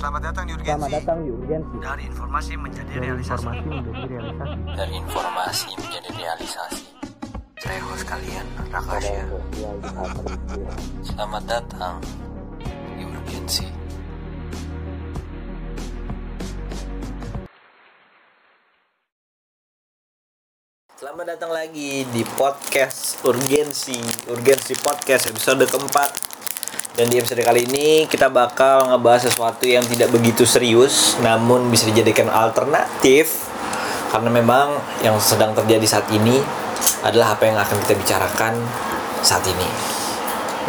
Selamat datang di Urgensi. Selamat datang di Urgensi. Dari informasi menjadi Dari realisasi. informasi menjadi realisasi. dari informasi menjadi realisasi. Saya host kalian, Rakasya. Selamat datang di urgensi. Selamat datang lagi di podcast Urgensi Urgensi Podcast episode keempat Dan di episode kali ini kita bakal ngebahas sesuatu yang tidak begitu serius Namun bisa dijadikan alternatif. Karena memang yang sedang terjadi saat ini Adalah apa yang akan kita bicarakan saat ini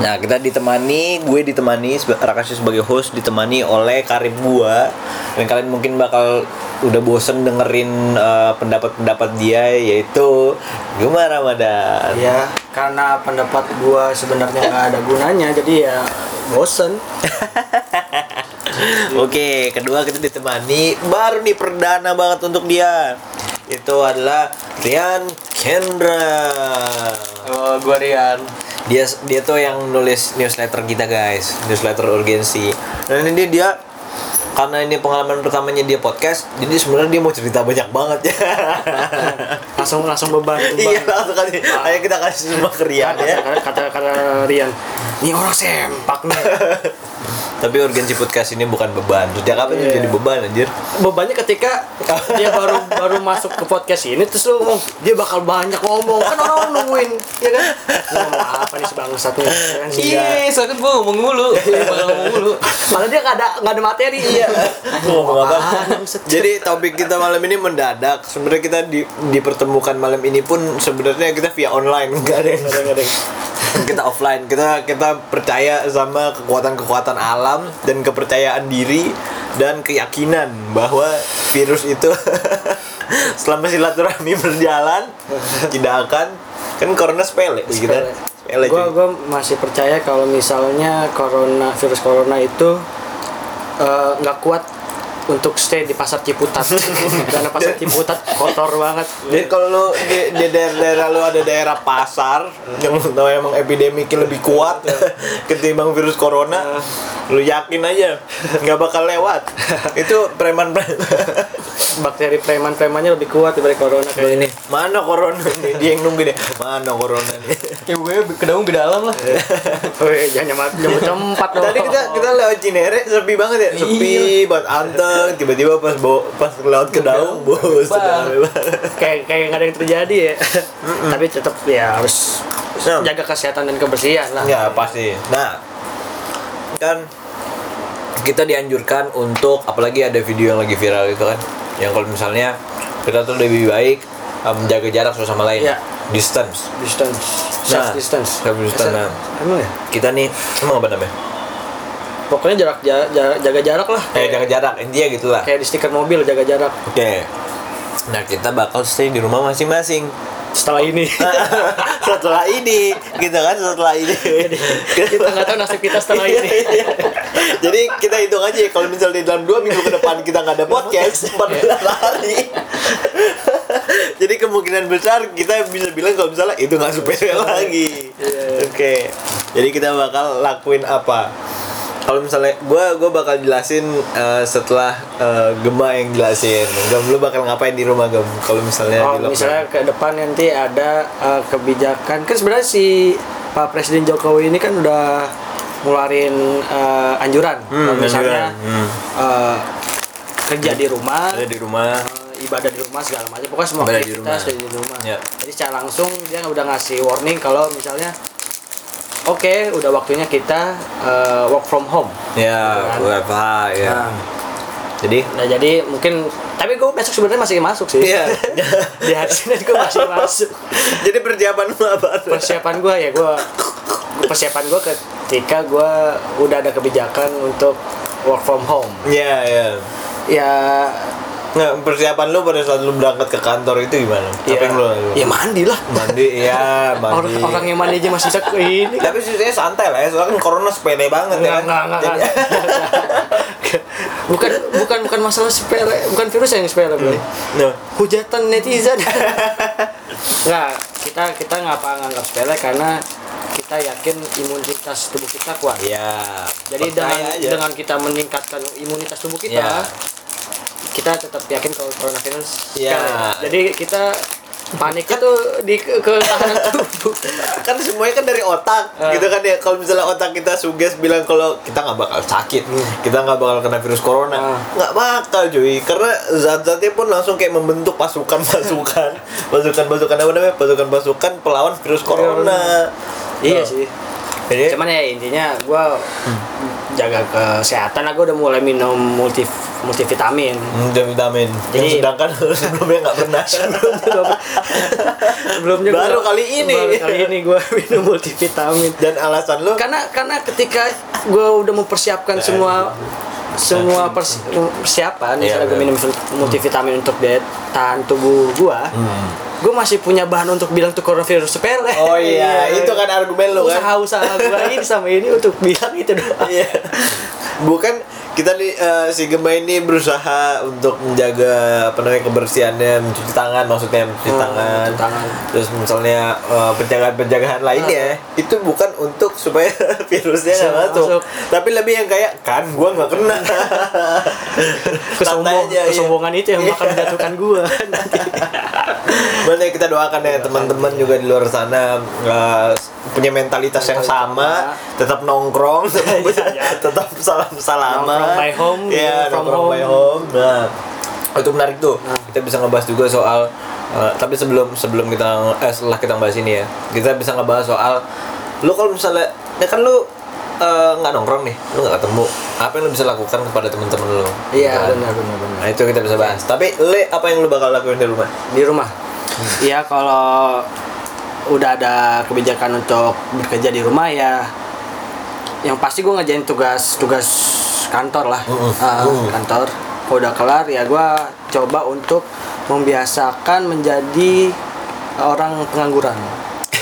Nah kita ditemani, gue ditemani Rakasya sebagai host ditemani oleh karib gua dan kalian mungkin bakal udah bosen dengerin eh, pendapat-pendapat dia yaitu Gema Ramadan. ya karena pendapat gua sebenarnya nggak ada gunanya jadi ya bosen Oke, kedua kita ditemani baru nih perdana banget untuk dia. Itu adalah Rian Kendra. oh, gua Rian Dia dia tuh yang nulis newsletter kita guys, newsletter urgensi. Dan ini dia karena ini pengalaman pertamanya dia podcast, jadi sebenarnya dia mau cerita banyak banget ya. langsung langsung beban iya, langsung kali. Ayo kita kasih semua ke Rian ya. kata, kata kata Rian ini orang sempak nih Tapi urgensi podcast ini bukan beban. Sejak kapan Iya. jadi beban anjir? bebannya ketika dia baru baru masuk ke podcast ini terus lu ngomong dia bakal banyak ngomong kan orang nungguin ya kan ngomong apa nih sebang satu kan Iya, soalnya gue ngomong mulu. Bakal ngomong mulu. malah dia nggak ada nggak ada materi iya ngomong apa? Jadi topik kita malam ini mendadak. Sebenarnya kita di, dipertemukan malam ini pun sebenarnya kita via online, enggak ada yang Nggak ada, ada. kita offline. Kita kita percaya sama kekuatan-kekuatan dan kepercayaan diri dan keyakinan bahwa virus itu selama silaturahmi berjalan tidak akan kan corona sepele kita. Sepele. gue gue masih percaya kalau misalnya corona virus corona itu eh, nggak kuat untuk stay di pasar Ciputat karena pasar Ciputat kotor banget Jadi kalau lu di, di daerah-daerah lu ada daerah pasar yang lu tahu emang epidemiknya lebih kuat ketimbang virus corona, lu yakin aja nggak bakal lewat. Itu preman preman. bakteri preman-premannya lebih kuat dibanding corona kayak ini Mana corona nih? Dia yang nunggu deh. Mana corona nih? kayak gue kedaung ke dalam lah Woi, jangan nyamar nyamar tempat dong Tadi kita kita lewat Cinere sepi banget ya, sepi buat anteng. Tiba-tiba pas bawa, pas lewat ke daung, bos. kayak kayak nggak ada yang terjadi ya tapi tetap ya harus Nah. jaga kesehatan dan kebersihan lah Ya pasti. Nah, kan kita dianjurkan untuk apalagi ada video yang lagi viral itu kan, yang kalau misalnya kita tuh lebih baik menjaga jarak satu sama lain, Ya. distance. distance Nah, self distance self distance, nah. emang ya Kita nih emang apa namanya? Pokoknya jarak ja- ja- jaga jarak lah Eh jaga jarak, intinya gitulah. kayak di stiker mobil jaga jarak Oke. Nah kita bakal stay di rumah masing-masing. setelah ini setelah ini, gitu kan setelah ini. kita nggak tahu nasib kita setelah Iya, ini iya. Jadi kita hitung aja kalau misalnya di dalam dua minggu ke depan kita nggak ada podcast 14 hari. Jadi kemungkinan besar kita bisa bilang kalau misalnya itu nggak sepele lagi. Oke. Jadi kita bakal lakuin apa? Kalau misalnya gue gue bakal jelasin eh, setelah eh, Gema yang jelasin. Gem lu bakal ngapain di rumah Gem? Kalau misalnya oh, di misalnya ke depan nanti ada uh, kebijakan kan sebenarnya si Pak Presiden Jokowi ini kan udah ngeluarin uh, anjuran Hmm, kalau misalnya anjuran. Hmm. uh, kerja di rumah ada di rumah. uh, ibadah di rumah segala macam pokoknya semua Ibadah di aktivitas rumah. dari di rumah Ya. jadi secara langsung dia udah ngasih warning kalau misalnya oke udah waktunya kita uh, work from home Ya, Kan? WFH ya. Nah, Jadi nah jadi mungkin tapi gue besok sebenarnya masih masuk sih Iya. di hari Senin gue masih masuk Jadi persiapan lu apa? persiapan gue ya gue persiapan gue ketika gue udah ada kebijakan untuk work from home Iya, iya. ya Nggak, persiapan lu pada saat lu berangkat ke kantor itu gimana? Apa ya, yang lu lakukan? ya mandi lah Mandi, iya, orang, mandi. orang yang mandi aja masih ke ini Tapi sih santai lah ya, soalnya kan corona sepele banget ya. Enggak, enggak, enggak, Jadi- enggak. bukan bukan bukan masalah sepele bukan virus yang sepele bro Nah, hujatan netizen nggak kita kita ngapa nganggap sepele karena kita yakin imunitas tubuh kita kuat. ya Jadi dengan aja. dengan kita meningkatkan imunitas tubuh kita, Ya. Kita tetap yakin kalau coronavirus. Ya. Kan? Jadi kita panik itu di ke, ketahanan tubuh. kan semuanya kan dari otak Ah. gitu kan ya kalau misalnya otak kita suges bilang kalau kita nggak bakal sakit kita nggak bakal kena virus corona Ah. nggak bakal cuy karena zat-zatnya pun langsung kayak membentuk pasukan-pasukan pasukan-pasukan apa namanya pasukan-pasukan pelawan virus corona Iya sih. jadi Cuman ya intinya gua jaga kesehatan gua udah mulai minum multi multivitamin. Hmm, dan vitamin. Yang Jadi- sedangkan sebelumnya nggak pernah. Sebelumnya Baru gua- kali ini. Baru kali ini gua minum multivitamin. Dan alasan lu karena karena ketika gue udah mempersiapkan semua semua pers- persiapan Iya, misalnya gue benar. minum multivitamin untuk daya tahan tubuh gue gue masih punya bahan untuk bilang tuh coronavirus sepele Oh iya, itu kan argumen lu kan. usaha usaha gue ini sama ini untuk bilang itu doang Iya. Bukan kita nih eh, si Gemma ini berusaha untuk menjaga apa namanya kebersihannya, mencuci tangan maksudnya mencuci Hmm, tangan. Terus misalnya eh, penjagaan-penjagaan lainnya itu bukan untuk supaya virusnya nggak masuk. masuk. Tapi lebih yang kayak kan gua nggak kena. Kesombong, Santai aja, iya. kesombongan itu yang bakal Iya. menjatuhkan nanti Mana kita doakan ya teman-teman juga di luar sana eh, punya mentalitas yang sama, tetap nongkrong, tetap, Iya, iya. tetap salam salaman, Nongkrong by home, ya from by home. home. Nah, itu menarik tuh. Nah. Kita bisa ngebahas juga soal, eh, tapi sebelum sebelum kita eh, setelah kita bahas ini ya, kita bisa ngebahas soal lu kalau misalnya, ya kan lu eh, nggak nongkrong nih, lu nggak ketemu, apa yang lu bisa lakukan kepada teman-teman lu? iya Gitu kan? benar benar benar Nah itu kita bisa bahas. Tapi le apa yang lu bakal lakuin di rumah? di rumah Iya kalau udah ada kebijakan untuk bekerja di rumah ya yang pasti gue ngerjain tugas tugas kantor lah. Ah, Mm. kantor kalau udah kelar ya gue coba untuk membiasakan menjadi orang pengangguran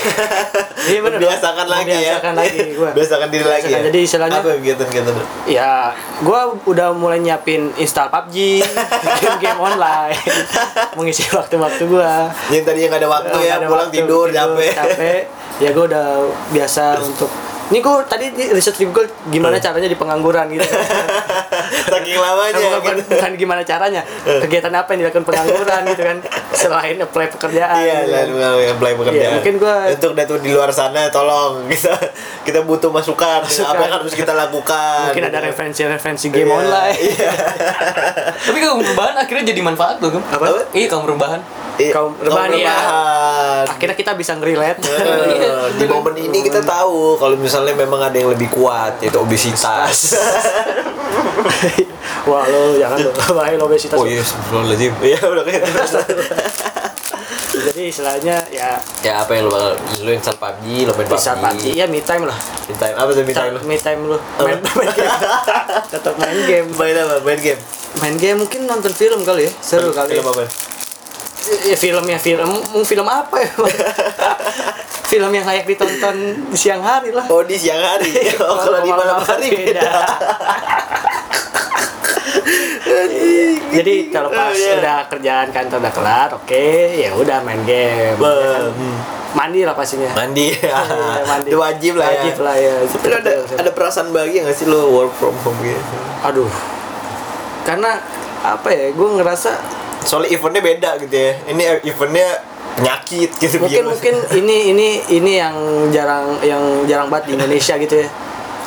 Iya bener. Biasakan lagi ya. Membiasakan lagi gua. Biasakan diri lagi ya. Biasakan. Jadi istilahnya apa kegiatan-kegiatan lu? ya gue udah mulai nyiapin install PUBG game-game online mengisi waktu-waktu gue Yang tadinya nggak ada waktu ya, pulang tidur, capek. capek ya gue udah biasa untuk ini gue tadi di riset di Google gimana caranya di pengangguran gitu Saking lamanya bukan, bukan, gitu. bukan gimana caranya kegiatan apa yang dilakukan pengangguran gitu kan selain apply pekerjaan Iya, gitu lah kan. yang apply pekerjaan. Iya, mungkin gua- untuk datu di luar sana tolong kita kita butuh masukan, Masukan. apa yang harus kita lakukan. mungkin ada gitu. referensi-referensi game Iya, online Iya. Tapi kaum perubahan akhirnya jadi manfaat tuh, Gem. Apa? Iya, kaum perubahan. Iya, Kaum rebahan, iya. rebahan. akhirnya kita bisa nge-relate Eh, di momen ini kita tahu kalau misalnya memang ada yang lebih kuat yaitu obesitas. wah lo jangan lo bahaya lo obesitas oh iya, astagfirullahaladzim. Iya, udah kayak gitu. jadi istilahnya ya Ya apa yang lu lu install PUBG, lu main PUBG. bisa PUBG ya me time lah Me time. Apa tuh me time lu? me time lu main, main game tetap main game Main apa? Main game. main game mungkin nonton film kali ya seru kali Film apa? Ya filmnya film mau film apa ya film yang layak ditonton di siang hari lah Oh di siang hari. Oh kalau di malam hari beda. jadi kalau pas Oh, iya. udah kerjaan kantor udah kelar oke ya udah main game ya kan? Mandi lah pastinya Mandi. Iya, mandi. Itu wajib lah ya. wajib lah ya Tapi lu ada ada perasaan bahagia gak sih lo work from home gitu? aduh karena apa ya gue ngerasa Soalnya eventnya beda gitu ya. Ini eventnya penyakit gitu. mungkin biar- mungkin ini ini ini yang jarang yang jarang banget di Indonesia gitu ya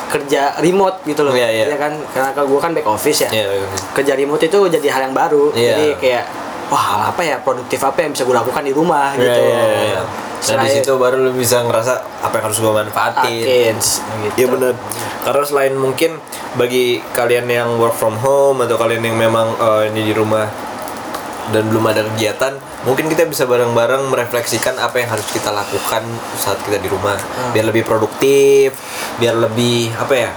kerja remote gitu loh Iya, iya. ya kan karena kalau gue kan back office ya Iya, iya. kerja remote itu jadi hal yang baru Iya. jadi kayak wah apa ya produktif apa yang bisa gue lakukan di rumah Iya, gitu iya, iya. Dan di situ baru lu bisa ngerasa apa yang harus gua manfaatin. Gitu. Iya benar. Karena selain mungkin bagi kalian yang work from home atau kalian yang memang eh, ini di rumah dan belum ada kegiatan, mungkin kita bisa bareng-bareng merefleksikan apa yang harus kita lakukan saat kita di rumah, biar lebih produktif, biar lebih apa ya,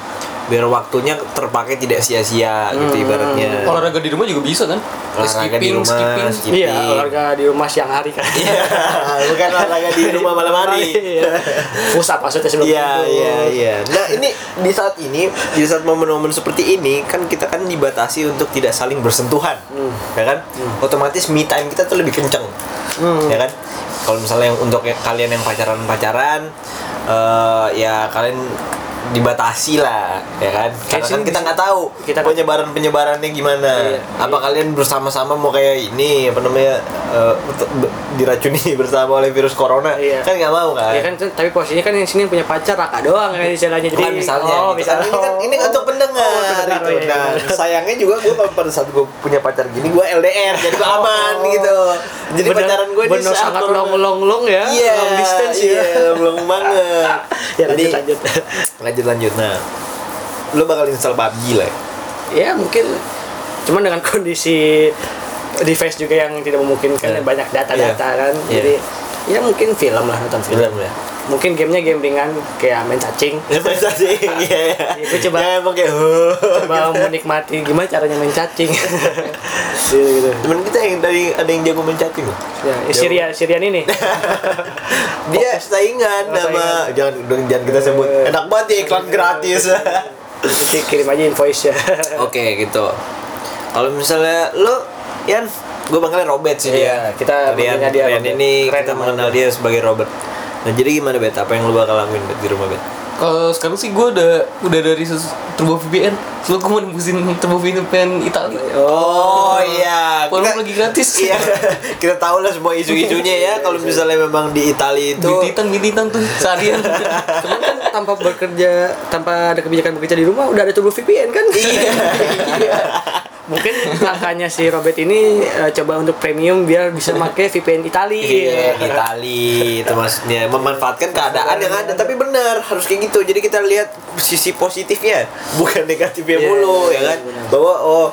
biar waktunya terpakai tidak sia-sia gitu ibaratnya. Olahraga di rumah juga bisa kan? Olahraga di rumah, skipping. iya olahraga di rumah siang hari kan Iya, bukan olahraga di rumah malam hari. Iya. pusat maksudnya sebelum Iya tidur. iya iya. Nah ini di saat ini di saat momen-momen seperti ini kan kita kan dibatasi untuk tidak saling bersentuhan, Hmm. ya kan? Otomatis me time kita tuh lebih kenceng, ya kan? kalau misalnya yang untuk kalian yang pacaran pacaran eh ya kalian dibatasi lah ya kan karena kan kita nggak tahu kita- penyebaran penyebarannya gimana Iya, apa kalian bersama-sama mau kayak ini apa namanya untuk be- diracuni bersama oleh virus corona Iya. kan nggak mau kan Ya kan tapi posisinya kan yang sini punya pacar raka doang kan istilahnya jadi misalnya, oh, gitu kan. misalnya ini kan ini untuk pendengar, Oh, pendengar, gitu. oh, iya, Nah, iya. sayangnya juga gue pada saat gue punya pacar gini gue LDR jadi gue aman gitu. Jadi Bener- pacaran gue bener sangat long long long ya Iya, long distance iya, ya long banget. ya Jadi, lanjut lanjut lanjut. Nah, lo bakal install PUBG lah. ya? ya mungkin cuman dengan kondisi device juga yang tidak memungkinkan Iya. banyak data-data kan Iya. jadi ya mungkin film lah nonton film, Film ya. Mungkin gamenya game ringan kayak main cacing Ya masa sih, iya. Iya, gue coba- Ya, emang kayak, huh. coba menikmati gimana caranya main cacing gitu gitu Temen kita yang dari ada yang jago mencacing loh. ya Syria Syrian ini Dia saingan Oh, sama jangan jangan kita sebut. Enak banget ya iklan gratis. Ki- kirim aja invoice ya Oke gitu. Kalau misalnya lo, Yan, gue panggilnya Robert sih Iya, dia. kita Rian, dia Rian Robert. ini Keren kita mengenal dia sebagai Robert. Nah jadi gimana Bet? Apa yang lo bakal lakuin di rumah Bet? Kalau sekarang sih gue udah udah dari Turbo VPN. Selalu gue mau nembusin Turbo VPN Italia. Oh, iya. Walaupun lagi gratis. Iya. kita tahu lah semua isu-isunya ya. Kalau misalnya memang di Italia itu. Bintitan, bintitan tuh seharian. Cuman kan tanpa bekerja tanpa ada kebijakan bekerja di rumah udah ada turbo VPN kan Iya. mungkin langkahnya si Robert ini eh, coba untuk premium biar bisa pakai VPN Itali Iya, Itali itu maksudnya memanfaatkan keadaan yang ada tapi benar harus kayak gitu jadi kita lihat sisi positifnya bukan negatifnya Iya, mulu iya, ya kan benar. bahwa oh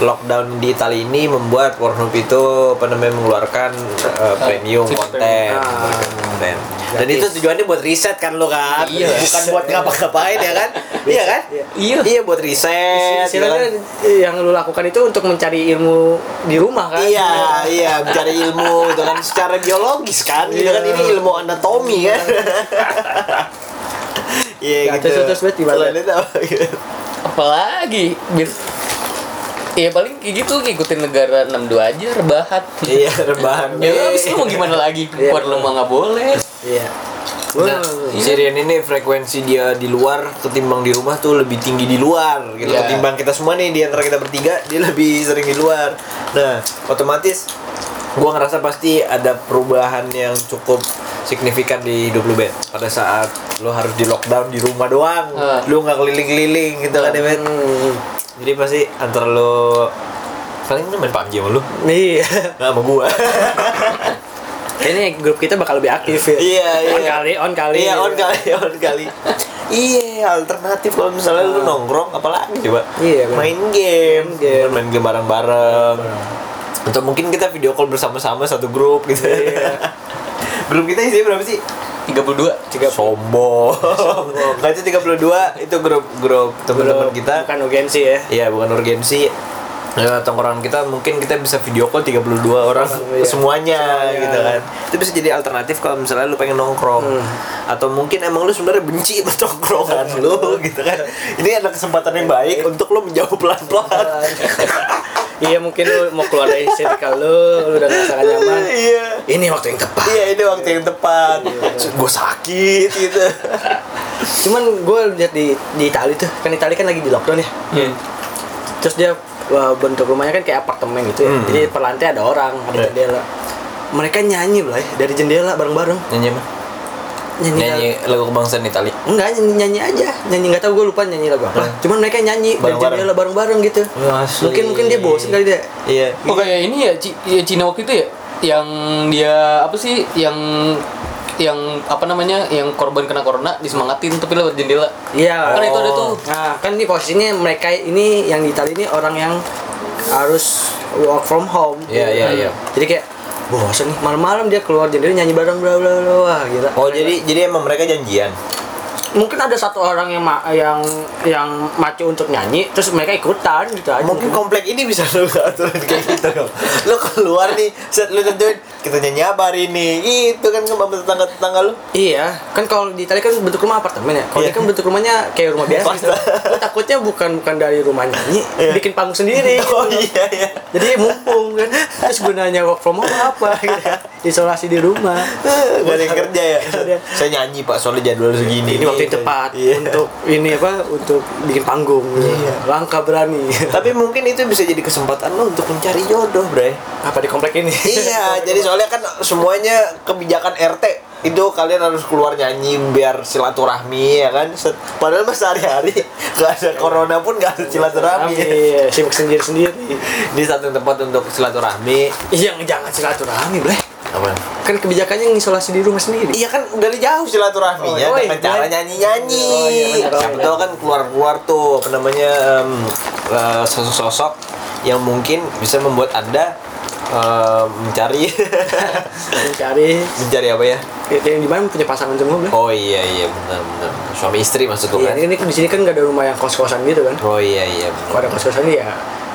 lockdown di Itali ini membuat Pornhub itu apa namanya mengeluarkan uh, premium fitur konten Ah. konten dan itu tujuannya buat riset kan lo kan Iya. bukan buat ngapa-ngapain ya kan iya kan Iya. Iya. iya buat riset ya Istilahnya kan? yang lu lakukan itu untuk mencari ilmu di rumah kan Iya, iya, mencari ilmu kan secara biologis kan, gitu kan Iya. ini ilmu anatomi kan. Iya Ya, gitu. terus- terus, gimana? Selain itu apa gitu? Apalagi biar Ya paling kayak gitu ngikutin negara 62 aja rebahan. Iya, rebahan. Ya abis lu mau gimana lagi? Iya. Keluar rumah nggak boleh. iya Nah, si Rian ini frekuensi dia di luar ketimbang di rumah tuh lebih tinggi di luar gitu Iya. ketimbang kita semua nih di antara kita bertiga dia lebih sering di luar. Nah, otomatis gua ngerasa pasti ada perubahan yang cukup signifikan di hidup lu Ben pada saat lu harus di lockdown di rumah doang Ah. lu nggak keliling-keliling gitu kan ya Ben Hmm. jadi pasti antara lu paling lu main PUBG sama lu iya nggak sama gua Kayaknya grup kita bakal lebih aktif ya. Iya, iya. On kali, on kali. Iya, on kali, on kali. iya, alternatif kalau misalnya lu nongkrong apalagi coba? Iya, bener. main game, Main game. main game bareng-bareng. Atau mungkin kita video call bersama-sama satu grup gitu. Iya. grup kita isinya berapa sih? 32. Tiga sombong. Nggak itu 32 itu grup grup teman-teman kita. Bukan urgensi ya. Iya, bukan urgensi. Ya, tongkrongan kita mungkin kita bisa video call 32 orang iya. semuanya, Semuanya. gitu kan. Itu bisa jadi alternatif kalau misalnya lu pengen nongkrong. Hmm. Atau mungkin emang lu sebenarnya benci sama tongkrongan lu gitu kan. Ini ada kesempatan yang baik untuk lu menjauh pelan-pelan. Iya mungkin lu mau keluar dari circle lu, lu udah ngerasakan nyaman. Iya. Ini waktu yang tepat. Iya, ini waktu yang tepat. Gue sakit gitu. Cuman gue lihat di di Itali tuh, kan Itali kan lagi di lockdown ya. Hmm. Terus dia wah, bentuk rumahnya kan kayak apartemen gitu ya. Hmm. Jadi per lantai ada orang, ada Iya. jendela. Mereka nyanyi lah dari jendela bareng-bareng. Nyanyi apa? Nyanyi, Nyanyi lagu kebangsaan Itali. Enggak nyanyi, nyanyi aja nyanyi nggak tahu gue lupa nyanyi lagu apa Hmm. cuman mereka nyanyi dari Bareng-bareng. jendela bareng-bareng gitu Asli. mungkin mungkin dia bosen kali dia Iya. Oh kayak ini ya, Ci- ya Cina waktu itu ya yang dia apa sih yang yang apa namanya yang korban kena corona disemangatin tapi lewat jendela iya kan itu ada tuh nah kan di posisinya mereka ini yang di Itali ini orang yang harus work from home Iya, iya, iya. jadi kayak bosen nih malam-malam dia keluar jendela nyanyi bareng bla bla bla wah gila Oh, jadi jadi emang mereka janjian. Mungkin ada satu orang yang ma- yang yang maju untuk nyanyi terus mereka ikutan gitu aja Mungkin komplek ini bisa lu aturin kayak gitu dong. Lu keluar nih, set lu tentuin kita nyanyi apa hari ini. Itu kan sama tetangga-tetangga lu. Iya, kan kalau di kan bentuk rumah apartemen ya. Kalau ini kan bentuk rumahnya kayak rumah biasa gitu. Lu takutnya bukan bukan dari rumah nyanyi, Iya. bikin panggung sendiri. Oh iya iya. Jadi mumpung kan. Terus gunanya work from home apa gitu ya. Isolasi di rumah. Gak ada yang kerja ya. Saya nyanyi Pak, soalnya jadwal segini. Ini waktu yang tepat Iya. untuk ini apa? Untuk bikin panggung. Langkah berani. Tapi mungkin itu bisa jadi kesempatan lo untuk mencari jodoh, Bre. apa di komplek ini? iya, jadi soalnya kan semuanya kebijakan RT itu kalian harus keluar nyanyi biar silaturahmi ya kan. Padahal mas sehari-hari gak ada corona pun gak ada silaturahmi. Iya, sibuk sendiri-sendiri. Di satu tempat untuk silaturahmi. Iya, jangan silaturahmi, Bre. Apa? Kan kebijakannya ngisolasi di rumah sendiri. Iya kan dari jauh silaturahminya Oh, oh, dengan iya. cara nyanyi-nyanyi. Oh, iya, Siapa tahu kan keluar-keluar tuh apa namanya em, eh, sosok-sosok yang mungkin bisa membuat Anda em, mencari Mencari mencari apa ya? yang di mana punya pasangan semua, Bre. Oh iya iya benar benar. Suami istri maksud tuh Iya, kan? ini, ini di sini kan nggak ada rumah yang kos-kosan gitu kan. Oh iya iya Kalau ada kos-kosan ya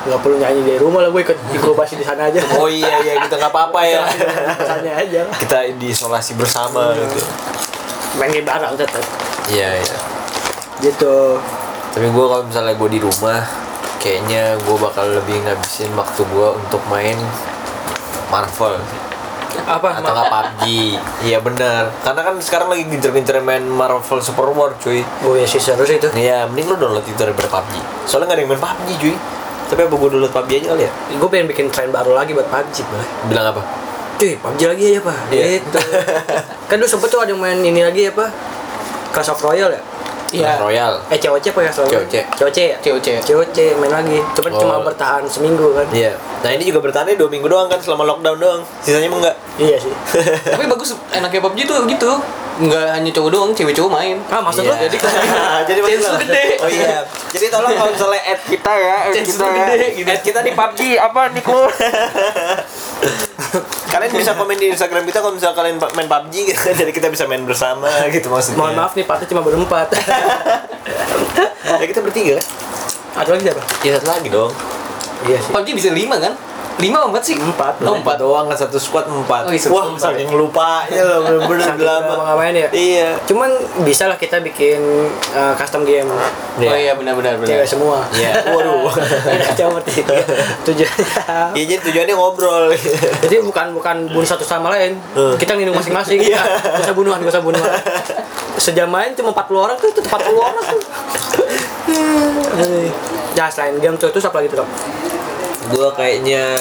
nggak perlu nyanyi dari rumah lah gue ikut inkubasi di sana aja. Oh iya iya kita nggak apa-apa ya. Sana aja. kita diisolasi bersama gitu. Main game bareng tetap. Iya iya. Gitu. Tapi gue kalau misalnya gue di rumah, kayaknya gue bakal lebih ngabisin waktu gue untuk main Marvel Apa? atau nggak PUBG. Iya bener. Karena kan sekarang lagi gencer-gencer main Marvel Super War, cuy. Oh ya sih seru sih itu. Iya, mending lu download itu daripada PUBG. Soalnya nggak ada yang main PUBG, cuy. Tapi apa gue download PUBG aja kali ya? Gue pengen bikin tren baru lagi buat PUBG, boleh. Bilang apa? Cuy, PUBG lagi aja, Pak. Iya. Gitu. kan dulu sempet tuh ada yang main ini lagi apa? Clash of Royale ya? Iya. Royal. Eh COC apa ya Royale? COC. COC ya? COC. COC main lagi. Cuma Oh. cuma bertahan seminggu kan. Iya. Nah ini juga bertahannya dua minggu doang kan selama lockdown doang. Sisanya mah enggak. Iya sih. Tapi bagus enaknya PUBG tuh gitu. Nggak hanya cowok doang, cewek cowok main. Ah, maksud Iya. lu? Jadi jadi maksud lo- gede. Oh iya. Jadi tolong kalau misalnya add kita ya, add Chance kita lu ya. gede, gitu. Add kita di PUBG apa Niko? kalian bisa komen di Instagram kita kalau misalnya kalian main PUBG gitu. jadi kita bisa main bersama gitu maksudnya. Mohon maaf nih, partnya cuma berempat. Ya kita bertiga kan? Ada lagi siapa? Ya satu lagi dong. Iya sih. PUBG bisa lima kan? Lima empat sih? Empat. Oh, Empat doang kan satu squad empat. Oh, iya, Wah, saking lupanya loh bener-bener lama. main ya? Iya. Cuman bisa lah kita bikin uh, custom game Oh iya benar-benar benar. cewek semua. Iya. Waduh. Cuma tiga. Tujuannya. Iya jadi tujuannya ngobrol. Jadi bukan bukan bunuh satu sama lain. Hmm. Kita ngelindung masing-masing. Iya. Gak usah bunuhan, gak usah bunuhan. Sejam main cuma 40 orang tuh, tuh 40 orang tuh. Ya selain game tuh, terus apa lagi tuh? Gue kayaknya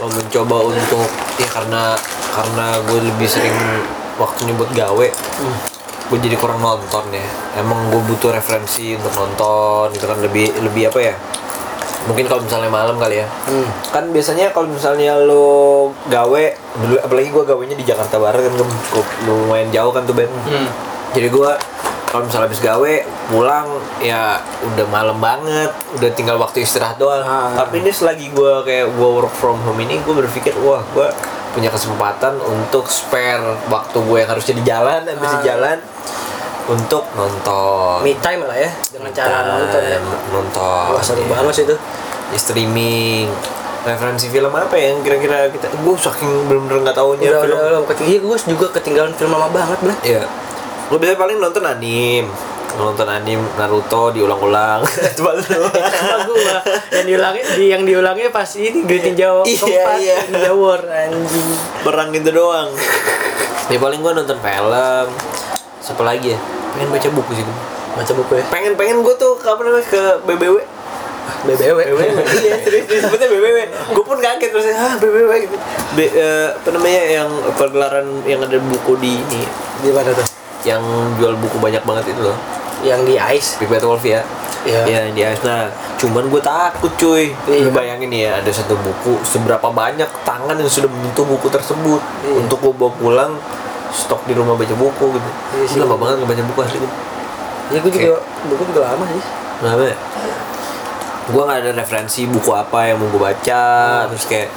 mau mencoba untuk ya karena karena gue lebih sering waktunya buat gawe. Gue jadi kurang nonton ya. Emang gue butuh referensi untuk nonton itu kan lebih lebih apa ya? Mungkin kalau misalnya malam kali ya. Kan biasanya kalau misalnya lo gawe dulu apalagi gue gawenya di Jakarta Barat kan cukup lumayan jauh kan tuh Ben. Hmm. jadi gue kalau misalnya habis gawe pulang ya udah malam banget udah tinggal waktu istirahat doang Ah. tapi ini selagi gue kayak gue work from home ini gue berpikir wah gue punya kesempatan untuk spare waktu gue yang harusnya di jalan habis di Ah. jalan untuk nonton Me time lah ya dengan cara nonton ya. nonton Wah seru Iya. banget sih itu. Di streaming referensi film apa yang kira-kira kita gue saking bener-bener nggak taunya Udah, film udah, udah, ketinggi gue juga ketinggalan film lama banget lah. Iya. Gue biasanya paling nonton anim. Nonton anim Naruto diulang-ulang. Cuma lu. Gua yang diulangi di yang diulangi pas ini Great Ninja Iya, keempat iya. Ninja War anjing. Perang gitu doang. Ya paling gue nonton film. Siapa lagi ya? Pengen baca buku sih. gua. Baca buku ya. Pengen pengen gue tuh kapan namanya ke BBW. BBW. iya, serius disebutnya BBW. Gue pun kaget terus ah BBW gitu. B, eh, apa namanya yang pergelaran yang ada buku di ini Di mana tuh? Yang jual buku banyak banget itu loh. Yang di Ice. Big Bad Wolf ya Iya. Iya di Ice. Nah cuman gue takut cuy. Lu bayangin ya ada satu buku Seberapa banyak tangan yang sudah menyentuh buku tersebut Iya. Untuk gue bawa pulang Stok di rumah baca buku gitu sih. Gue lama banget ngebaca buku asli Ya gue juga buku juga lama sih. Kenapa ya? Gue gak ada referensi buku apa yang mau gue baca Hmm. Terus kayak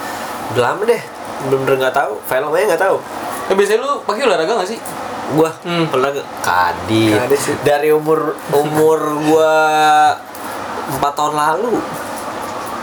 Udah lama deh Bener-bener gak tahu Filmnya gak tahu Eh, biasanya lu pakai olahraga nggak sih? Gua Hmm. pernah ke Kadit. Kadit sih. Dari umur umur gua 4 tahun lalu,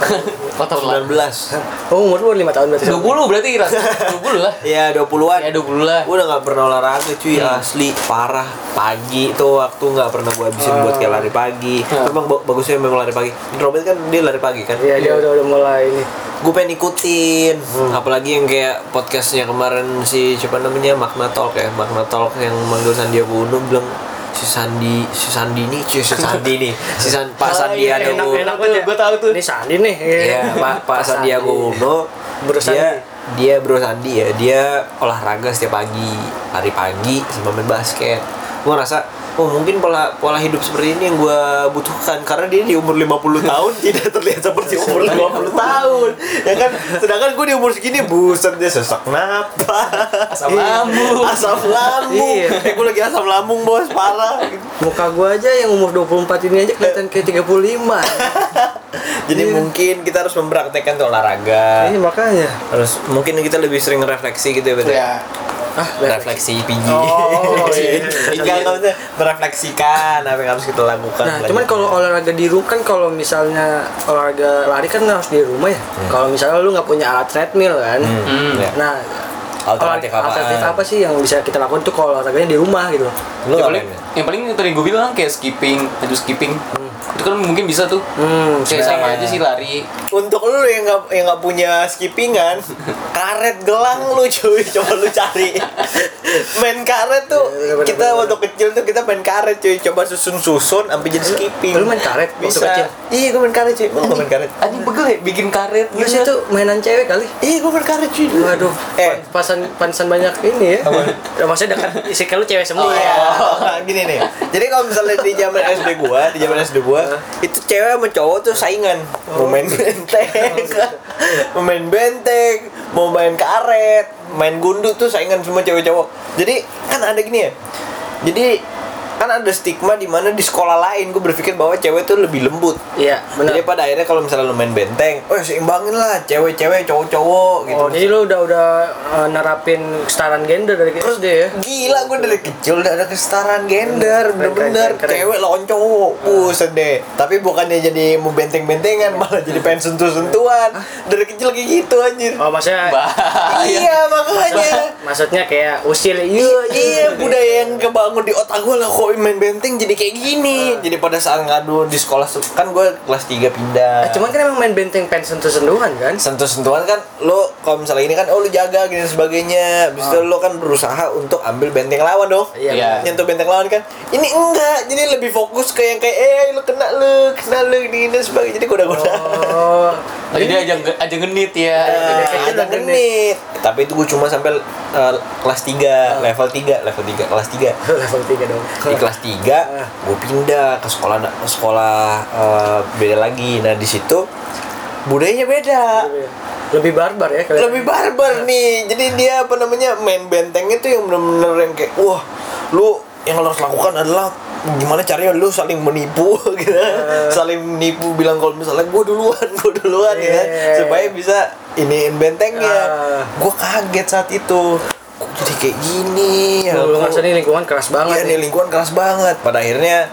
Empat tahun lah 19. Oh, umur lu 5 tahun berarti. 20 berarti Ras 20 lah Ya 20-an. ya 20 lah Gue udah gak pernah olahraga cuy Hmm. asli parah pagi tuh waktu nggak pernah gue habisin buat kayak lari pagi Hmm. memang ba- bagusnya memang lari pagi Robert kan dia lari pagi kan Iya, dia udah udah mulai ini. Gue pengen ikutin Hmm. apalagi yang kayak podcastnya kemarin si siapa namanya Magna Talk ya Magna Talk yang manggil Sandiaga Uno bilang si Sandi si Sandi nih cuy si Sandi nih si San, Pak iya, Sandiaga enak, Uno enak tuh, gua tahu tuh. Ini Sandi nih. Iya, Pak Pak Sandiaga Uno. Bro dia Sandi. dia Bro Sandi ya. Dia olahraga setiap pagi, lari pagi sama main basket. Gua rasa oh mungkin pola pola hidup seperti ini yang gua butuhkan karena dia di umur 50 tahun tidak terlihat seperti umur 50 tahun. Ya kan? Sedangkan gue di umur segini buset dia sesak napas. Asam lambung. Asam lambung. Iya. Eh gue lagi asam lambung bos parah. Muka gua aja yang umur 24 ini aja kelihatan kayak 35. Jadi mungkin kita harus mempraktekkan olahraga. Ini makanya. Terus mungkin kita lebih sering refleksi gitu ya betul. ya Ah, Refleksi PG. Oh, iya. Enggak enggak maksudnya merefleksikan apa yang harus kita lakukan. Nah, cuman kalau olahraga di rumah kan kalau misalnya olahraga lari kan harus di rumah ya. Kalau misalnya lu nggak punya alat treadmill kan. Hmm. Ya. Nah, Alternatif apaan? alternatif apa sih yang bisa kita lakukan tuh kalau olahraganya di rumah gitu lu paling yang paling tadi gue bilang kayak skipping aduh skipping itu kan mungkin bisa tuh Hmm, kayak sama aja sih lari Untuk lu yang nggak yang nggak punya skippingan, karet gelang lu cuy, coba lu cari. main karet tuh Iya, bener, kita bener, waktu kecil tuh kita main karet cuy, coba susun-susun sampai jadi skipping. Lu main karet waktu bisa. kecil? Iya, gue main karet cuy. Lu nggak main karet? anjing pegel ya bikin karet Terus itu mainan cewek kali. Iya, gue main karet cuy. Waduh, Eh, pasan pantesan banyak ini ya. Ya, maksudnya dekat isi lu cewek semua. Iya, gini nih. Jadi kalau misalnya di zaman SD gua, di zaman SD gua, itu cewek sama cowok tuh saingan. Mau main benteng, mau main benteng, mau main karet, main gundu tuh saingan semua cewek cowok. Jadi kan ada gini ya. Jadi kan ada stigma di mana di sekolah lain gue berpikir bahwa cewek tuh lebih lembut. Iya, benar. Jadi pada akhirnya kalau misalnya lu main benteng, oh seimbangin lah cewek-cewek, cowok-cowok gitu. Oh, jadi lu udah udah uh, nerapin kesetaraan gender dari SD ya? Gila gue dari kecil udah ada kesetaraan gender Bener-bener. Cewek lawan cowok Buset deh Tapi bukannya jadi mau benteng-bentengan Malah jadi pengen sentuh-sentuhan Dari kecil kayak gitu anjir Oh, maksudnya Iya makanya maksudnya kayak usil Iya, iya iya budaya yang kebangun di otak gue lah kok main benteng jadi kayak gini. Jadi pada saat ngadu di sekolah kan gue kelas 3 pindah. Eh, cuman kan emang main benteng pen sentuh-sentuhan kan? sentuh-sentuhan kan lo kalau misalnya ini kan oh lo jaga gini dan sebagainya. Habis itu lo kan berusaha untuk ambil benteng lawan dong. Iya. Iya. nyentuh benteng lawan kan. Ini enggak jadi lebih fokus ke yang kayak eh lo kena lo kena lo gini dan sebagainya. Jadi goda-goda. Oh, Oh, jadi aja aja genit ya. Nah, ada udah genit. tapi itu gue cuma sampai uh, kelas 3 level 3 level 3 kelas 3 level 3 dong. Kelas 3 gue pindah ke sekolah ke sekolah uh, beda lagi. Nah di situ budayanya beda. Lebih barbar ya kalian. lebih barbar nih. Jadi dia apa namanya main benteng itu yang bener-bener yang kayak wah lu yang lo harus lakukan adalah gimana caranya lu saling menipu gitu. Saling menipu bilang kalau misalnya gue duluan gue duluan ya kan Yeah. supaya bisa iniin bentengnya. Ah. gue kaget saat itu kok jadi kayak gini ya Lu ngerasa nih lingkungan keras Iya banget nih lingkungan keras banget. Pada akhirnya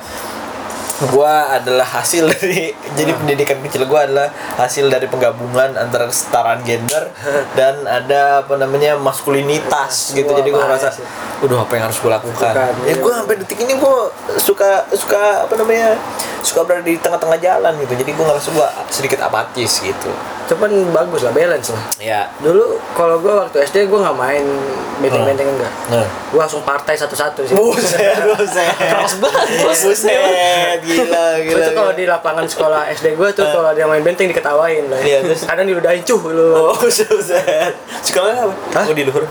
gua adalah hasil dari jadi pendidikan kecil gua adalah hasil dari penggabungan antara kesetaraan gender dan ada apa namanya maskulinitas gitu. Wah, Jadi ngerasa sih. udah apa yang harus gua lakukan. Lakukan, Ya iya. gua sampai detik ini gua suka suka apa namanya? suka berada di tengah-tengah jalan gitu. Jadi gua ngerasa gua sedikit apatis gitu. Cuman bagus lah balance lah. Ya. Dulu kalau gue waktu SD gue nggak main benteng-benteng enggak. Nah. Gue langsung partai satu-satu sih. Buset, buset. Keras banget. Buset, gila, gila. Itu kalau di lapangan sekolah SD gue tuh kalau dia main benteng diketawain lah. Iya, terus? Kadang diludahin cuh lu. Oh, buset. Sekolahnya apa? Hah? Oh, di luhur.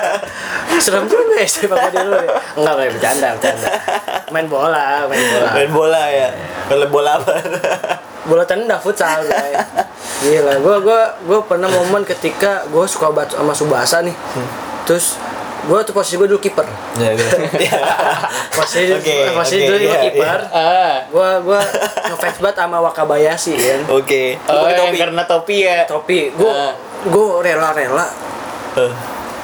Serem juga SD papa dia dulu. ya. Enggak kayak bercanda, bercanda. Main bola, main bola. Main bola ya. Kalau bola apa? Bola tendang futsal gue. Gila, gue gue gue pernah momen ketika gue suka banget sama Subasa nih. Terus gue tuh posisi gue dulu kiper. Ya, gitu. Posisi Oke, posisi dulu gue iya, kiper. ah Gue gue ngefans banget sama Wakabayashi kan. Oke. oh Pakai yang topi. karena topi ya Topi, gue Ah. gue rela-rela Eh,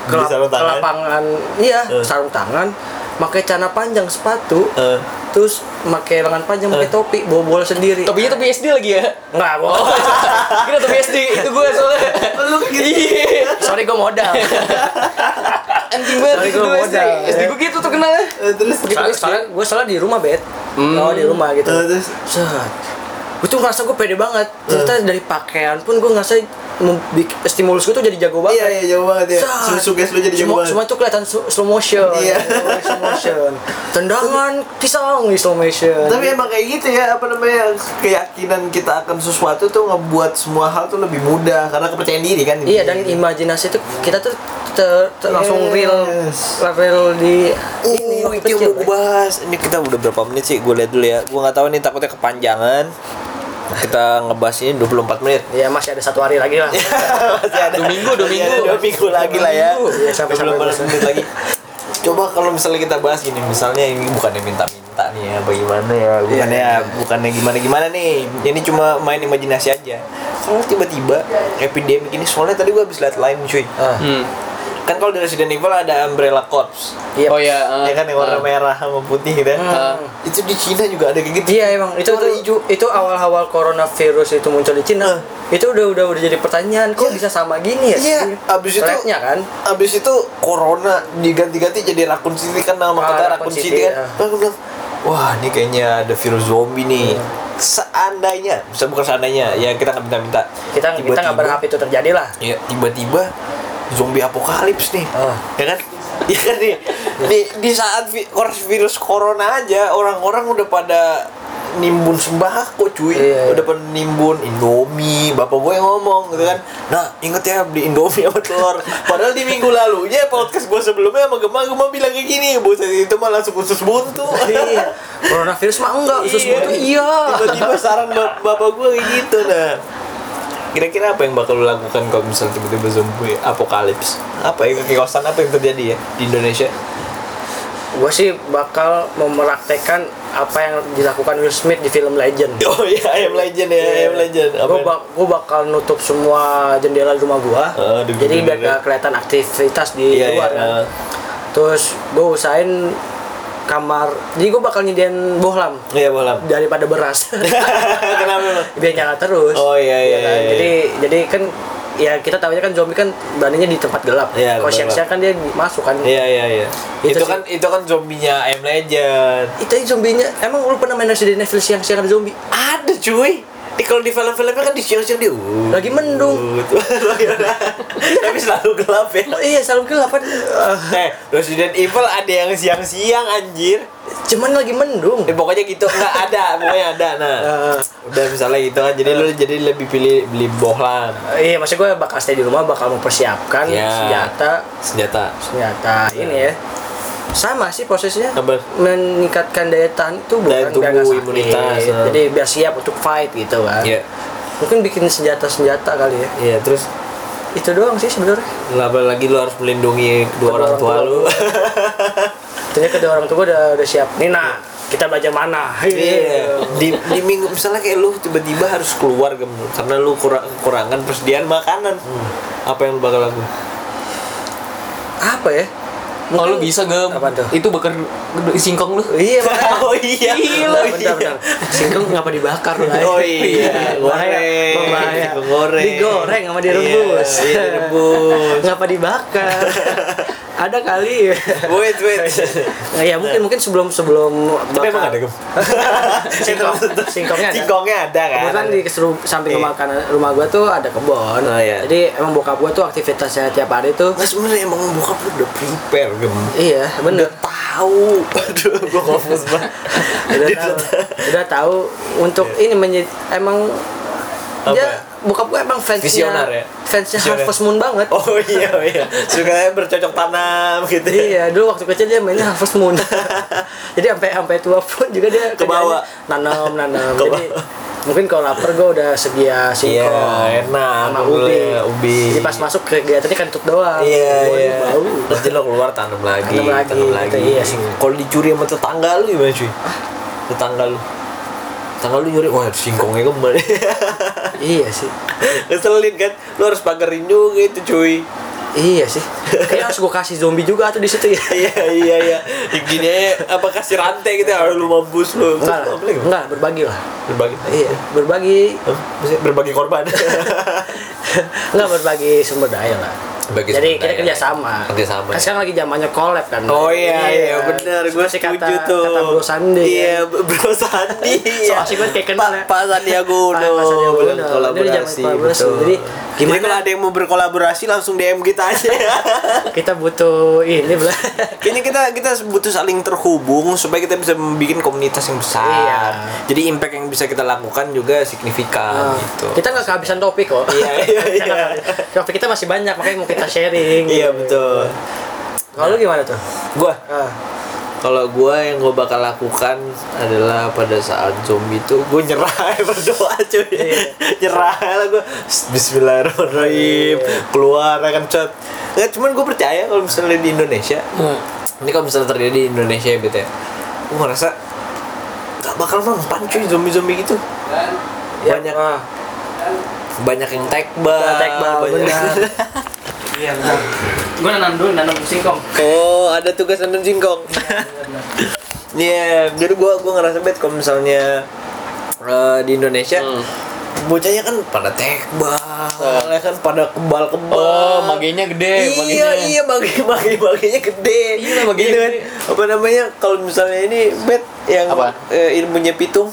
ke, Di sarung ke tangan? lapangan iya Eh. sarung tangan pakai celana panjang sepatu Eh. terus pakai lengan panjang pakai topi bawa bola sendiri Topinya topi SD lagi ya? enggak gua Oh, kira topi SD itu gue soalnya. Lu Iya. sorry gua modal Anjing banget Sorry, itu gua gue SD. modal. SD gue gitu terkenalnya. terus soalnya, soalnya gue soalnya di rumah bet Hmm. oh di rumah gitu Eh, terus? set gue tuh ngerasa gue pede banget ternyata dari pakaian pun gue ngerasa stimulus gue tuh jadi jago banget Iya, iya, jauh banget ya. Suges lu jadi jago semua, banget. semua tuh kelihatan slow motion Iya. slow motion tendangan pisang di slow motion Tapi emang kayak gitu ya, apa namanya, keyakinan kita akan sesuatu tuh ngebuat semua hal tuh lebih mudah karena kepercayaan diri kan. iya dan imajinasi tuh kita tuh ter- ter- langsung real real di ini waktu itu yang gue bahas. Ini kita udah berapa menit sih? Gue lihat dulu ya. Gue nggak tahu nih takutnya kepanjangan. Kita ngebahas ini 24 menit. ya masih ada satu hari lagi lah Masih ada Dua minggu, dua minggu. ada dua minggu lagi lah ya. Iya, sampai- sampai 24 menit lagi. Coba kalau misalnya kita bahas gini, misalnya ini bukannya minta-minta nih ya, bagaimana ya, bukannya Iya. bukannya gimana-gimana nih. Ini cuma main imajinasi aja. Kalau tiba-tiba epidemi ini, soalnya tadi gue habis lihat lain cuy. Ah. Hmm. Kan kalau di Resident Evil ada Umbrella Corps. Iya. Oh ya. eh, ya kan yang warna eh. merah sama putih gitu. Hmm. Itu di Cina juga ada kayak gitu. Iya emang itu Warna tuh hijau. itu awal-awal coronavirus itu muncul di Cina. Itu udah udah udah jadi pertanyaan kok bisa sama gini ya? Iya, abis itu kan. Abis itu corona diganti-ganti jadi Raccoon City kan nama Ah, Raccoon City, City, kan. bilang, wah ini kayaknya ada virus zombie nih. Iya. Seandainya, bisa bukan seandainya, ya kita nggak minta-minta. Kita kita nggak berharap itu terjadi lah. Ya tiba-tiba zombie apokalips nih, Ah. ya kan? Ya kan nih, di, di saat vi- virus corona aja orang-orang udah pada nimbun sembako cuy Iya, iya. udah pada nimbun Indomie bapak gue yang ngomong gitu kan nah inget ya beli Indomie sama telur padahal di minggu lalunya podcast gue sebelumnya sama Gemma Gemma bilang kayak gini buset itu mah langsung khusus buntu Iya. Coronavirus mah enggak, usus buntu iya. tiba-tiba saran bap- bapak gue kayak gitu nah kira-kira apa yang bakal lo lakukan kalau misalnya tiba-tiba zombie apokalips apa ya kekiosaan apa yang terjadi ya di Indonesia Gue sih bakal memraktekkan apa yang dilakukan Will Smith di film Legend. oh iya ayam legend ya ayam legend apa Gue bak gua bakal nutup semua jendela rumah gua. Oh, di jadi biar jendela. gak kelihatan aktivitas di Iya, luar iya, kan. eh. Terus gue usahain kamar. Jadi gue bakal nyediain bohlam iya bolam daripada beras. kenapa biar nyala terus. Oh, iya, iya, kan? iya. Jadi jadi kan ya kita tahunya kan zombie kan beraninya di tempat gelap. Iya, Kalau tempat siang-siang kan dia masuk kan. Iya iya iya. Itu, Itu sih. kan itu kan zombinya ayam legend. Itu zombinya. Emang lu pernah main Resident Evil siang-siang ada zombie? Ada cuy. Di kalau di film-filmnya kan di siang-siang dia. Uh, Lagi mendung. Tapi selalu gelap ya. Oh, iya selalu gelap kan. Eh, Resident Evil ada yang siang-siang anjir. Cuman lagi mendung. Eh, pokoknya gitu nggak ada, pokoknya ada. Nah, Eh, udah misalnya gitu kan. Jadi lu jadi lebih pilih beli bohlam iya, maksud gue bakal stay di rumah, bakal mempersiapkan Ya. senjata, senjata. senjata ini ya. Sama sih prosesnya. Apa? Meningkatkan daya tahan itu bukan Daya tubuh, sakit. imunitas, ya. Jadi biar siap untuk fight gitu kan. Iya. Mungkin bikin senjata-senjata kali ya. Iya, terus Itu doang sih sebenarnya. lagi lu harus melindungi kedua orang tua lu. Ternyata kedua orang tua udah udah siap. Nina, kita belajar mana? Iya. Di, di minggu misalnya kayak lu tiba-tiba harus keluar gem karena lu kurang kekurangan persediaan makanan. Apa yang lu bakal lakukan? Apa ya? Oh lu bisa gak? Apaan tuh? Itu bakar singkong lu. Iya. Oh iya. Gila, Oh, bentar, bentar. Singkong ngapa dibakar lah? Oh iya, bahaya, goreng. bahaya. Goreng. Digoreng sama direbus. Iya, iya, direbus. ngapa dibakar? Ada kali. Wait, wait. Nah, ya mungkin mungkin sebelum sebelum Tapi emang ada singkong singkongnya ada. Singkongnya ada kan? Kebetulan di keseru- samping Iya. rumah kanan rumah gua tuh ada kebon. Oh, iya. Jadi emang bokap gua tuh aktivitasnya tiap hari tuh Nah sebenarnya emang bokap lu udah prepare gem. iya bener Udah tahu. Aduh, gua confus banget. udah tahu udah tahu untuk ini menjadi emang Apa? dia bokap gue emang fansnya Visioner ya? fansnya Visioner. Harvest Moon banget Oh iya, oh iya. Suka bercocok tanam gitu. ya. iya dulu waktu kecil dia mainnya Harvest Moon jadi sampai sampai tua pun juga dia Ke bawah. nanam nanam jadi mungkin kalau lapar gue udah sedia singkong Iya, enak. sama ubi. ubi. jadi pas masuk kegiatannya kan tutup doang Iya, Waduh, iya. bau Nanti lo keluar tanam lagi, Tanam lagi, gitu, iya sih. Kalau dicuri sama tetangga lu gimana cuy? Tetangga lu. Tetangga lu nyuri, wah singkongnya kembali. iya sih Ngeselin kan? Lu harus pagarin juga itu cuy. Iya sih. Kayaknya harus gue kasih zombie juga tuh di situ ya. iya iya iya gini aja apa kasih rantai gitu ya lu mampus lu Enggak, enggak berbagi lah. berbagi Iya, berbagi? Maksudnya berbagi korban enggak berbagi sumber daya lah. Bagi Jadi kita daya. kerjasama. Kerjasama. Kan sekarang lagi zamannya collab kan. Oh iya iya benar gue setuju kata, tuh. Kata Bro Sandi. Iya kan. Bro Sandi. So asik banget kayak kenal ya. Pak Sandiaga Uno. Pak- Sandiaga Uno. kolaborasi. zaman betul. Jadi, gimana- kalau ada yang mau berkolaborasi langsung DM kita aja. Kita butuh ini belah. Kayaknya kita kita butuh saling terhubung supaya kita bisa membuat komunitas yang besar. Iya. Jadi impact yang bisa kita lakukan juga signifikan Nah, gitu. Kita nggak kehabisan topik kok. Iya, iya, iya. topik kita masih banyak makanya mau kita sharing. Iya betul. Kalau lu gimana tuh? Gua Ah, kalau gua yang gua bakal lakukan adalah pada saat zombie itu gue nyerah berdoa cuy. Nyerah lah gue Bismillahirrahmanirrahim. Keluar ya kan cat nggak cuman gue percaya kalau misalnya di Indonesia. Ini kalau misalnya terjadi di Indonesia ya bete gue merasa gak bakal mempan cuy zombie zombie gitu banyak. Ah, banyak yang tekbal tekbal, banyak. Iya benar. Gue nanam dulu nanam singkong. Oh, ada tugas nanam singkong. Iya, jadi gua gua ngerasa bet kalau misalnya eh, di Indonesia Hmm. bocahnya kan pada tekbal, ya kan pada kebal-kebal. Oh, magenya gede, Iya, magenya. iya, bagi bagi baginya gede. Iya, magenya Gitu kan. gede. Apa namanya? Kalau misalnya ini bet yang Apa? eh, ilmunya pitung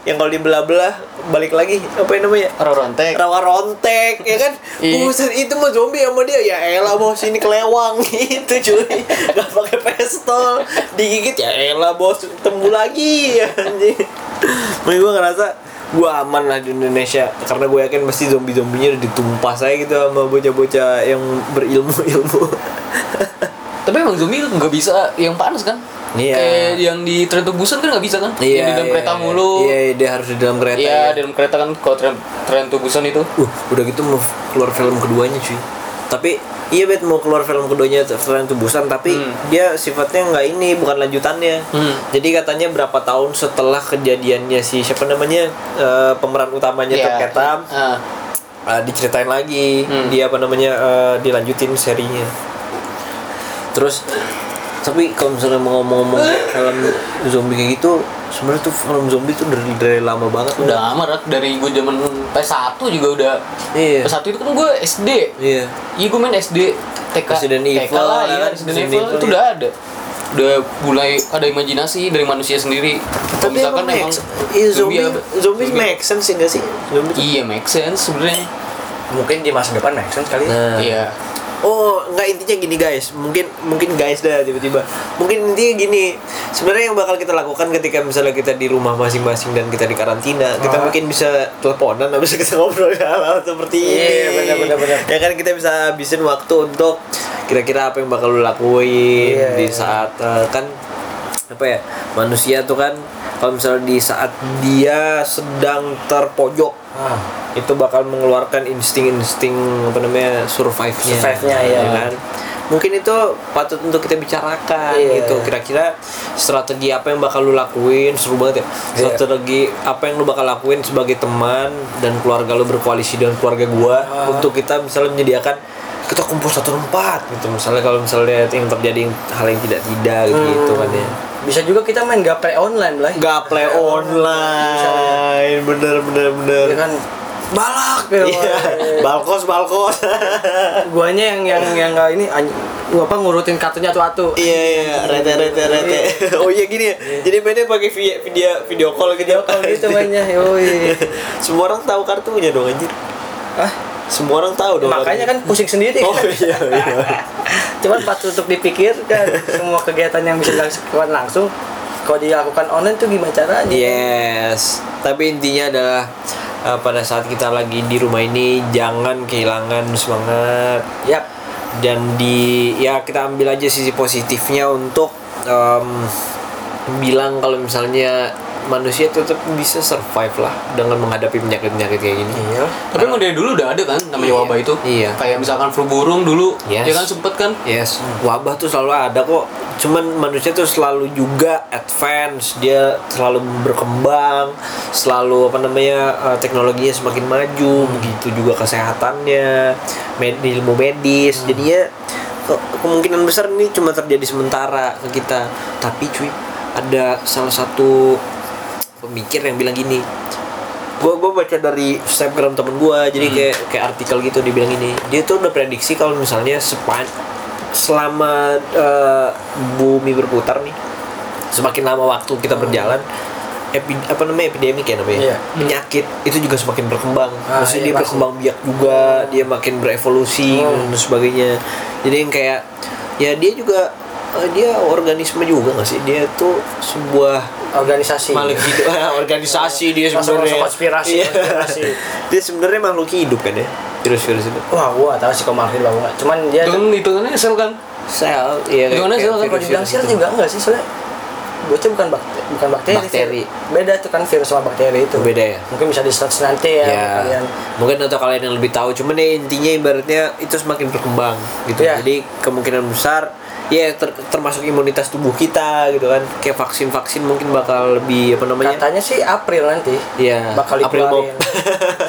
yang kalau dibelah-belah balik lagi apa yang namanya? Rorontek. rawa rontek ya kan? Iya. buset itu mah zombie sama dia. Ya elah bos ini kelewang. Gitu cuy. Gak pakai pistol. Digigit ya elah bos. Temu lagi anjing. Makanya gue ngerasa gue aman lah di Indonesia. Karena gue yakin pasti zombie zombinya udah ditumpas saya gitu sama bocah-bocah yang berilmu ilmu Tapi emang zombie nggak bisa yang panas kan? Iya. Kayak yang di Tren to Busan kan nggak bisa kan? yang di dalam iya, kereta iya. mulu. iya iya, dia harus di dalam kereta Iya, ya. di dalam kereta kan kalau Tren Tren to Busan itu. Uh, udah gitu mau keluar film keduanya cuy. Tapi iya bet mau keluar film keduanya selain tubusan tapi Hmm. dia sifatnya nggak ini bukan lanjutannya. Hmm. Jadi katanya berapa tahun setelah kejadiannya si siapa namanya eh, pemeran utamanya Iya. terketam Ah. eh, diceritain lagi Hmm. dia apa namanya eh, dilanjutin serinya. Terus tapi kalau misalnya mau ngomong-ngomong film zombie kayak gitu sebenarnya tuh film zombie tuh dari, dari lama banget Udah lama Rak. dari gue zaman PS1 juga udah. Iya. PS1 itu kan gue SD. Iya. Iya gue main SD TK Resident TK Evil, lah ya ya kan? Resident Resident Evil Evil, itu iya. udah ada udah mulai ada imajinasi dari manusia sendiri Kalau Tapi misalkan emang emang iya, zombie, ada- zombie make sense sih nggak sih? Zombie iya make sense sebenarnya Mungkin di masa depan make sense kali. Nah. iya Oh, nggak intinya gini guys. Mungkin mungkin guys dah tiba-tiba. Mungkin intinya gini. Sebenarnya yang bakal kita lakukan ketika misalnya kita di rumah masing-masing dan kita di karantina, kita Ah. mungkin bisa teleponan habis kita ngobrol hal-hal seperti ini. Iya, benar, benar, benar. Ya kan kita bisa habisin waktu untuk kira-kira apa yang bakal lu lakuin Iya, di iya. saat eh, kan apa ya manusia tuh kan kalau misalnya di saat dia sedang terpojok Ah. itu bakal mengeluarkan insting-insting apa namanya survive-nya Survive-nya, iya. kan mungkin itu patut untuk kita bicarakan Iya. gitu kira-kira strategi apa yang bakal lu lakuin seru banget ya Iya. strategi apa yang lu bakal lakuin sebagai teman dan keluarga lu berkoalisi dengan keluarga gua Ah. untuk kita misalnya menyediakan kita kumpul satu tempat gitu misalnya kalau misalnya yang terjadi hal yang tidak tidak gitu kan ya Bisa juga kita main gaple online lah. gaple online bener bener bener Ya kan balak ya. Iya, balkos balkos. Guanya yang yang yang nggak ini gua apa ngurutin kartunya atu-atu. Iya iya, rete rete rete. Oh iya gini ya. Jadi mainnya pakai video video video call gitu. Video call gitu mainnya. Yoi. Semua orang tahu kartunya dong anjir. Ah, Semua orang tahu dong. makanya kan pusing sendiri. Oh iya iya. Cuman patut untuk dipikirkan semua kegiatan yang bisa dilakukan langsung kalau dilakukan online tuh gimana caranya? Yes. Tapi intinya adalah eh, pada saat kita lagi di rumah ini jangan kehilangan semangat Yap. dan di ya kita ambil aja sisi positifnya untuk em, bilang kalau misalnya manusia tetap bisa survive lah dengan menghadapi penyakit-penyakit kayak gini. Iya. Tapi emang dari dulu udah ada kan namanya Iya. wabah itu. Iya. Kayak misalkan flu burung dulu, Yes. ya kan sempet kan. Yes, wabah tuh selalu ada kok. Cuman manusia tuh selalu juga advance, dia selalu berkembang, selalu apa namanya eh, teknologinya semakin maju, begitu juga kesehatannya, med- ilmu medis. Jadinya ke- kemungkinan besar ini cuma terjadi sementara ke kita. Tapi cuy, ada salah satu pemikir yang bilang gini, gue gue baca dari snapgram temen gue jadi kayak kayak artikel gitu dia bilang ini dia tuh udah prediksi kalau misalnya sepan selama eh, bumi berputar nih semakin lama waktu kita berjalan epi, apa namanya epidemik ya namanya? Iya. penyakit itu juga semakin berkembang. Ah, maksudnya iya, dia pasti. berkembang biak juga dia makin berevolusi Hmm. dan sebagainya. Jadi yang kayak ya dia juga eh, dia organisme juga nggak sih? Dia tuh sebuah Organisasi. makhluk hidup Ah, organisasi dia sebenarnya konspirasi, Iya. konspirasi. dia sebenarnya makhluk hidup kan ya virus-virus itu Wah, gua tahu sih kalau makhluk banget. Cuman dia Itu kan hitungannya sel kan. sel iya Gimana sel kan? kalau dibilang sel juga enggak sih soalnya bocah bukan bakteri, bukan bakteri, Bakteri. sih. beda tuh kan virus sama bakteri itu beda ya mungkin bisa di search nanti ya, ya kalian mungkin atau kalian yang lebih tahu cuman ya intinya ibaratnya itu semakin berkembang gitu Iya. jadi kemungkinan besar ya ter- termasuk imunitas tubuh kita gitu kan. Kayak vaksin vaksin mungkin bakal lebih apa namanya? Katanya sih April nanti Iya, bakal April dikeluarin.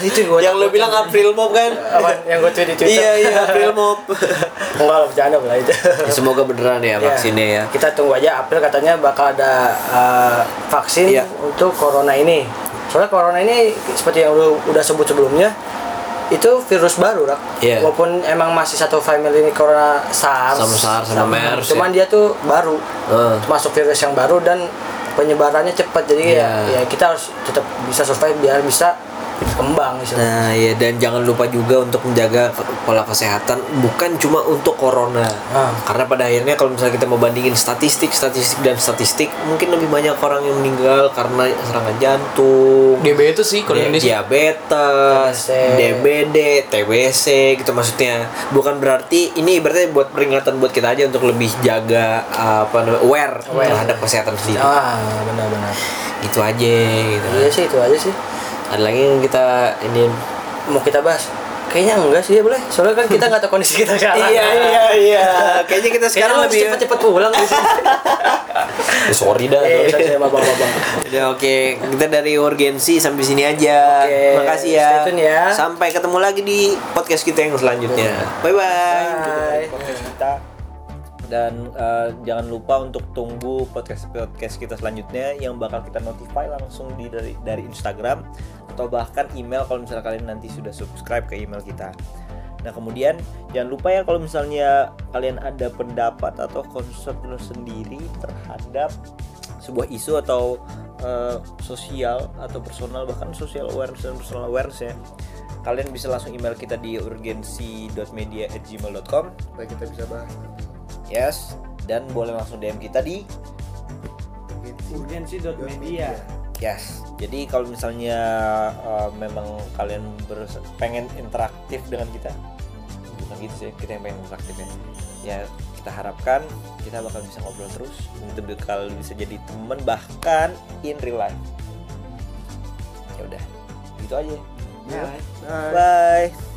itu gua yang lo bilang April Mop kan? Apa yang gue tweet di Twitter? Iya iya April Mop. Enggak lah bercanda lah itu. Ya, semoga beneran ya Ya, vaksinnya ya. Kita tunggu aja April katanya bakal ada uh, vaksin Iya. untuk corona ini. Soalnya corona ini seperti yang udah sebut sebelumnya itu virus baru rak Iya. walaupun emang masih satu family ini corona SARS Sama SARS, sama MERS, cuman dia tuh baru Eh. masuk virus yang baru dan penyebarannya cepat jadi Iya. ya, ya kita harus tetap bisa survive biar bisa kembang istilahnya. Nah, ya dan jangan lupa juga untuk menjaga pola kesehatan bukan cuma untuk corona. Ah. Karena pada akhirnya kalau misalnya kita mau bandingin statistik, statistik dan statistik, mungkin lebih banyak orang yang meninggal karena serangan jantung, Diabetes sih kalau dia- Indonesia. diabetes, TBC. DBD, TBC gitu maksudnya. Bukan berarti ini berarti buat peringatan buat kita aja untuk lebih jaga apa namanya aware, Aware. terhadap kesehatan sendiri. ah benar-benar Gitu aja gitu. iya sih itu aja sih Ada lagi yang kita ini mau kita bahas kayaknya enggak sih ya boleh soalnya kan kita nggak tahu kondisi kita sekarang iya iya iya kayaknya kita sekarang Kayaknya lebih cepet-cepet pulang di sini. Eh, sorry dah Eh, sorry. saya. Udah oke kita dari urgensi sampai sini aja Oke, makasih ya ya. sampai ketemu lagi di podcast kita yang selanjutnya bye bye, Bye. Dan eh, jangan lupa untuk tunggu podcast podcast kita selanjutnya yang bakal kita notify langsung di dari dari Instagram atau bahkan email kalau misalnya kalian nanti sudah subscribe ke email kita. Nah kemudian jangan lupa ya kalau misalnya kalian ada pendapat atau konsep sendiri terhadap sebuah isu atau eh, sosial atau personal bahkan social awareness dan personal awareness ya kalian bisa langsung email kita di urgensi.media@gmail.com supaya kita bisa bahas yes dan boleh langsung DM kita di Urgensi.media. Yes, jadi kalau misalnya uh, memang kalian berus- pengen interaktif dengan kita, bukan gitu sih, kita yang pengen interaktif ya. Ya kita harapkan kita bakal bisa ngobrol terus, kita bakal bisa jadi teman bahkan in real life. Ya udah, gitu aja. Bye. Bye.